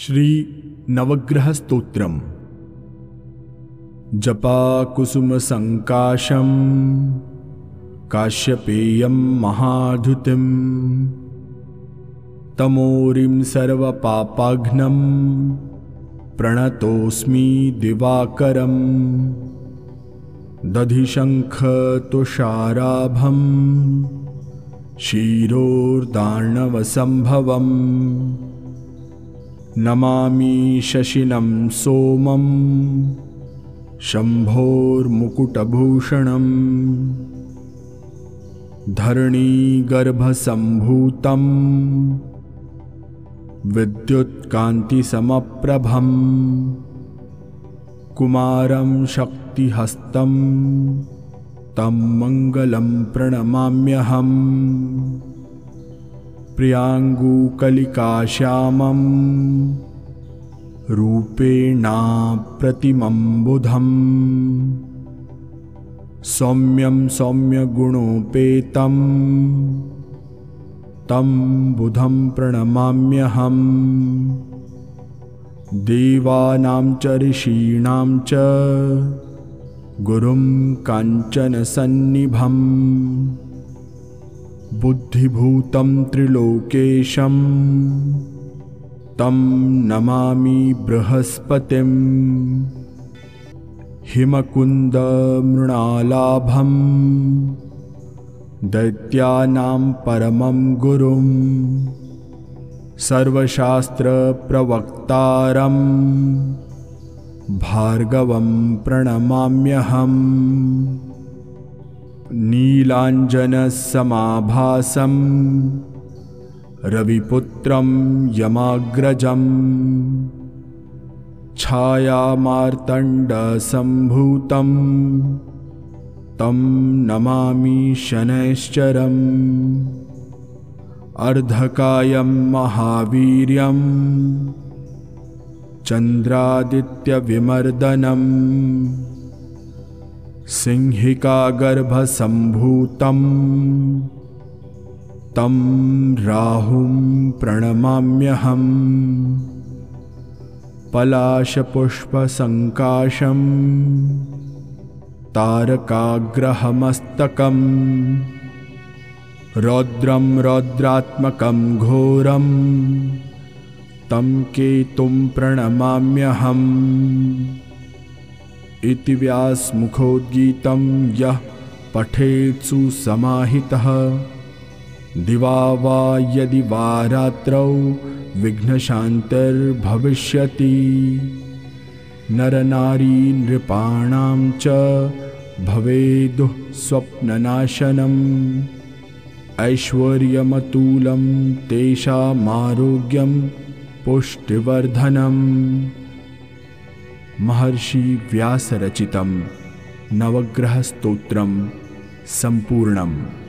श्रीनवग्रहस्तोत्रम्। जपाकुसुमसङ्काशं काश्यपेयं महाधुतिं तमोरिं सर्वपापाघ्नं प्रणतोऽस्मि दिवाकरम् दधिशङ्खतुषाराभं क्षीरोर्दार्णवसम्भवम् नमामि शशिनं सोमं शम्भोर्मुकुटभूषणम् धरणीगर्भसम्भूतं विद्युत्कान्तिसमप्रभम् कुमारं शक्तिहस्तं तं मङ्गलं प्रणमाम्यहम् प्रियाङ्गुकलिकाश्यामं रूपेणाप्रतिमं बुधम् सौम्यं सौम्यगुणोपेतं तं बुधं प्रणमाम्यहम् देवानां च ऋषीणां च गुरुं काञ्चनसन्निभम् बुद्धिभूतं त्रिलोकेशं तं नमामि बृहस्पतिम्। हिमकुन्दमृणालाभं दैत्यानां परमं गुरुं सर्वशास्त्रप्रवक्तारं भार्गवं प्रणमाम्यहम् नीलाञ्जनसमाभासं रविपुत्रं यमाग्रजम् छायामार्तण्डसम्भूतं तं नमामि शनैश्चरम् अर्धकायं महावीर्यं चन्द्रादित्यविमर्दनम् सिंहिकागर्भसम्भूतं तं राहुं प्रणमाम्यहम्। पलाशपुष्पसङ्काशं तारकाग्रहमस्तकम्। रौद्रं रौद्रात्मकं घोरं तं केतुं प्रणमाम्यहम् इति व्यासमुखोद्गीतं यः पठेत्सु समाहितः। दिवा वा यदि वा रात्रौ विघ्नशान्तिर्भविष्यति। नरनारीनृपाणां च भवेदुः स्वप्ननाशनम्। ऐश्वर्यमतुलं तेषामारोग्यं पुष्टिवर्धनम् महर्षि व्यासरचितं नवग्रहस्तोत्रं सम्पूर्णम्।